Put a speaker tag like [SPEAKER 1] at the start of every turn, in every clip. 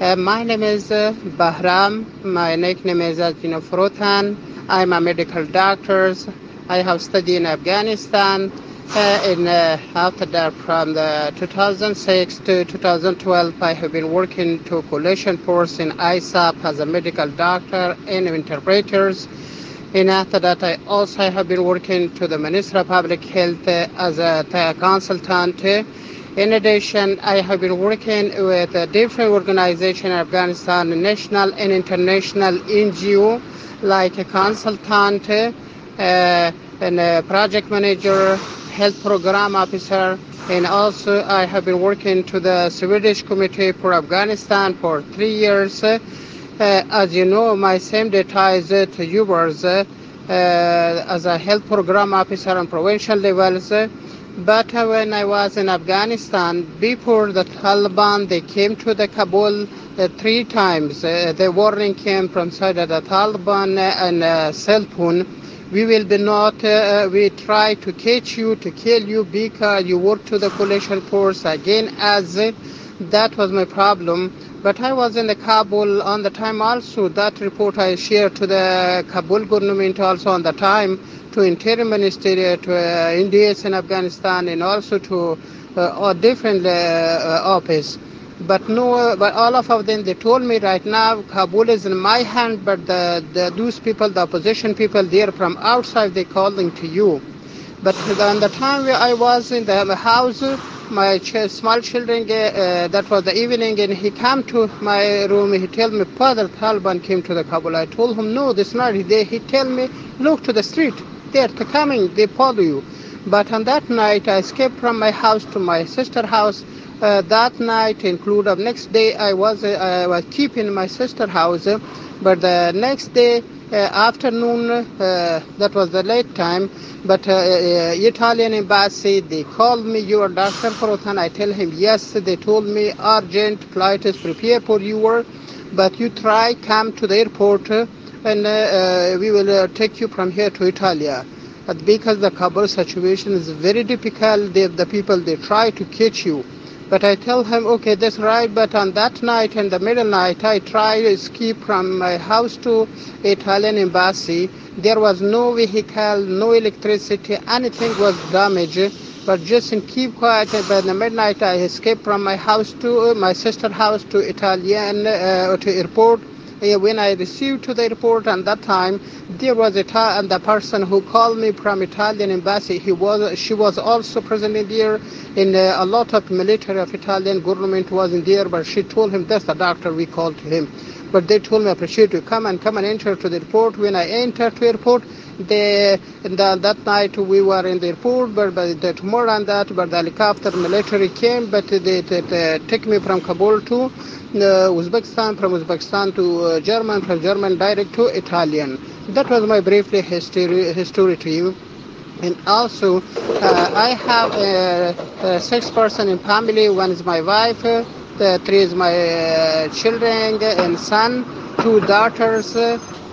[SPEAKER 1] Uh, my name is uh, Bahram. My nickname is Ajina Frotan. I'm a medical doctor. I have studied in Afghanistan. Uh, in uh, after that, from the 2006 to 2012, I have been working to coalition force in ISAF as a medical doctor and interpreters. And after that, I also have been working to the Ministry of Public Health uh, as a uh, consultant. In addition, I have been working with different organizations in Afghanistan, national and international NGO, like a consultant, uh, and a project manager, health program officer, and also I have been working to the Swedish Committee for Afghanistan for three years. Uh, as you know, my same ties uh, to UBERS uh, as a health program officer on provincial levels. But uh, when I was in Afghanistan, before the Taliban, they came to the Kabul uh, three times. Uh, the warning came from side of the Taliban and uh. We will be not, uh, we try to catch you, to kill you because you work to the coalition force again as uh, that was my problem. But I was in the Kabul on the time also. That report I shared to the Kabul government also on the time to interior ministry, to uh, Indians in Afghanistan, and also to uh, different uh, office. But no, but all of them they told me right now Kabul is in my hand, but the, the those people, the opposition people, they are from outside. They calling to you. But on the time where I was in the house, my ch- small children, uh, that was the evening, and he came to my room. He told me, Father Taliban came to the Kabul. I told him, no, this not. They, he told me, look to the street. They are coming. They follow you. But on that night, I escaped from my house to my sister's house. Uh, that night, include of next day, I was uh, I was keeping my sister's house. Uh, but the next day afternoon, that was the late time. But Italian embassy they called me. You are Dr. Frotan. I tell him yes. They told me urgent flight is prepared for you. But you try come to the airport and uh, we will uh, take you from here to Italia. But because the Kabul situation is very difficult, they, the people they try to catch you. But I tell him, okay, that's right. But on that night, in the middle night, I try to escape from my house to Italian embassy. There was no vehicle, no electricity, anything was damaged. But just in keep quiet. By the midnight, I escaped from my house to uh, my sister's house to Italian uh, to airport when I received to the airport at that time, there was a and the person who called me from Italian embassy. He was she was also present in there. In uh, a lot of military of Italian government was in there, but she told him that's the doctor we called him. But they told me, appreciate you. Come and come and enter to the airport. When I entered to airport, the, that night we were in the airport, but, but the, tomorrow and that, but the helicopter military came, but they, they, they took me from Kabul to uh, Uzbekistan, from Uzbekistan to uh, German, from German direct to Italian. That was my briefly history, history to you. And also, uh, I have a, a six person in family. One is my wife, three is my uh, children and son, two daughters.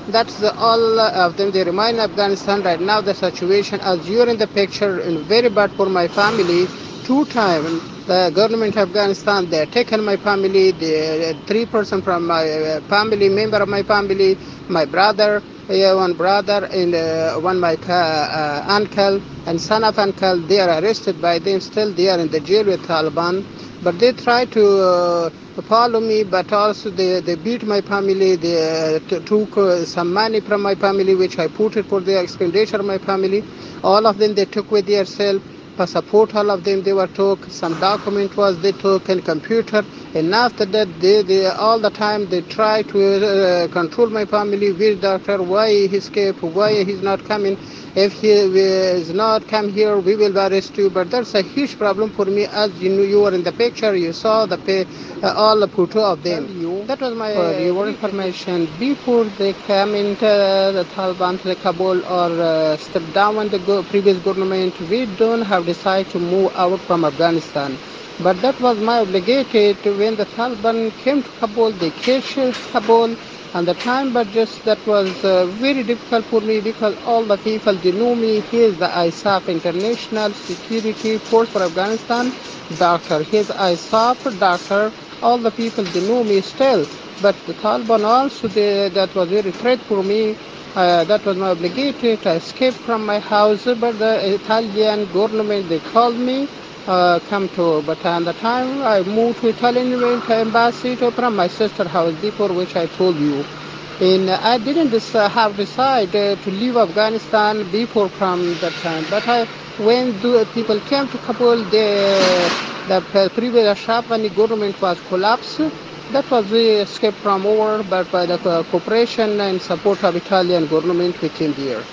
[SPEAKER 1] That's all uh, of them. They remain in Afghanistan right now. The situation, as you're in the picture, is very bad for my family. Two times, the government of Afghanistan, they taken my family, the uh, three person from my uh, family, member of my family, my brother, one brother and uh, one my uh, uncle and son of uncle. They are arrested by them. Still, they are in the jail with Taliban. But they try to uh, follow me, but also they, they beat my family. They uh, took uh, some money from my family, which I put it for the expenditure of my family. All of them they took with themselves. Passport, all of them they were took. Some document was they took and computer. And after that, they, they all the time they try to uh, control my family. Which doctor? Why he escaped? Why he's not coming? If he is not come here, we will arrest you. But that's a huge problem for me. As you know, you were in the picture, you saw the pay, uh, all the photo of them. That was my for your information. Before they came into the Taliban to the Kabul or uh, step down the go- previous government, we don't have decided to move out from Afghanistan. But that was my obligation when the Taliban came to Kabul. They captured Kabul and the time but just that was uh, very difficult for me because all the people they know me he is the ISAF International Security Force for Afghanistan doctor he is ISAF doctor all the people they know me still. But the Taliban also they, that was very threat for me. Uh, that was my obligation to escape from my house. But the Italian government they called me uh, come to. But at the time I moved to Italian embassy to from my sister house before which I told you. And I didn't uh, have decided to leave Afghanistan before from that time. But I, when the people came to Kabul, the, the previous Afghani government was collapsed. That was the escape from war, but by the cooperation and support of Italian government we came here.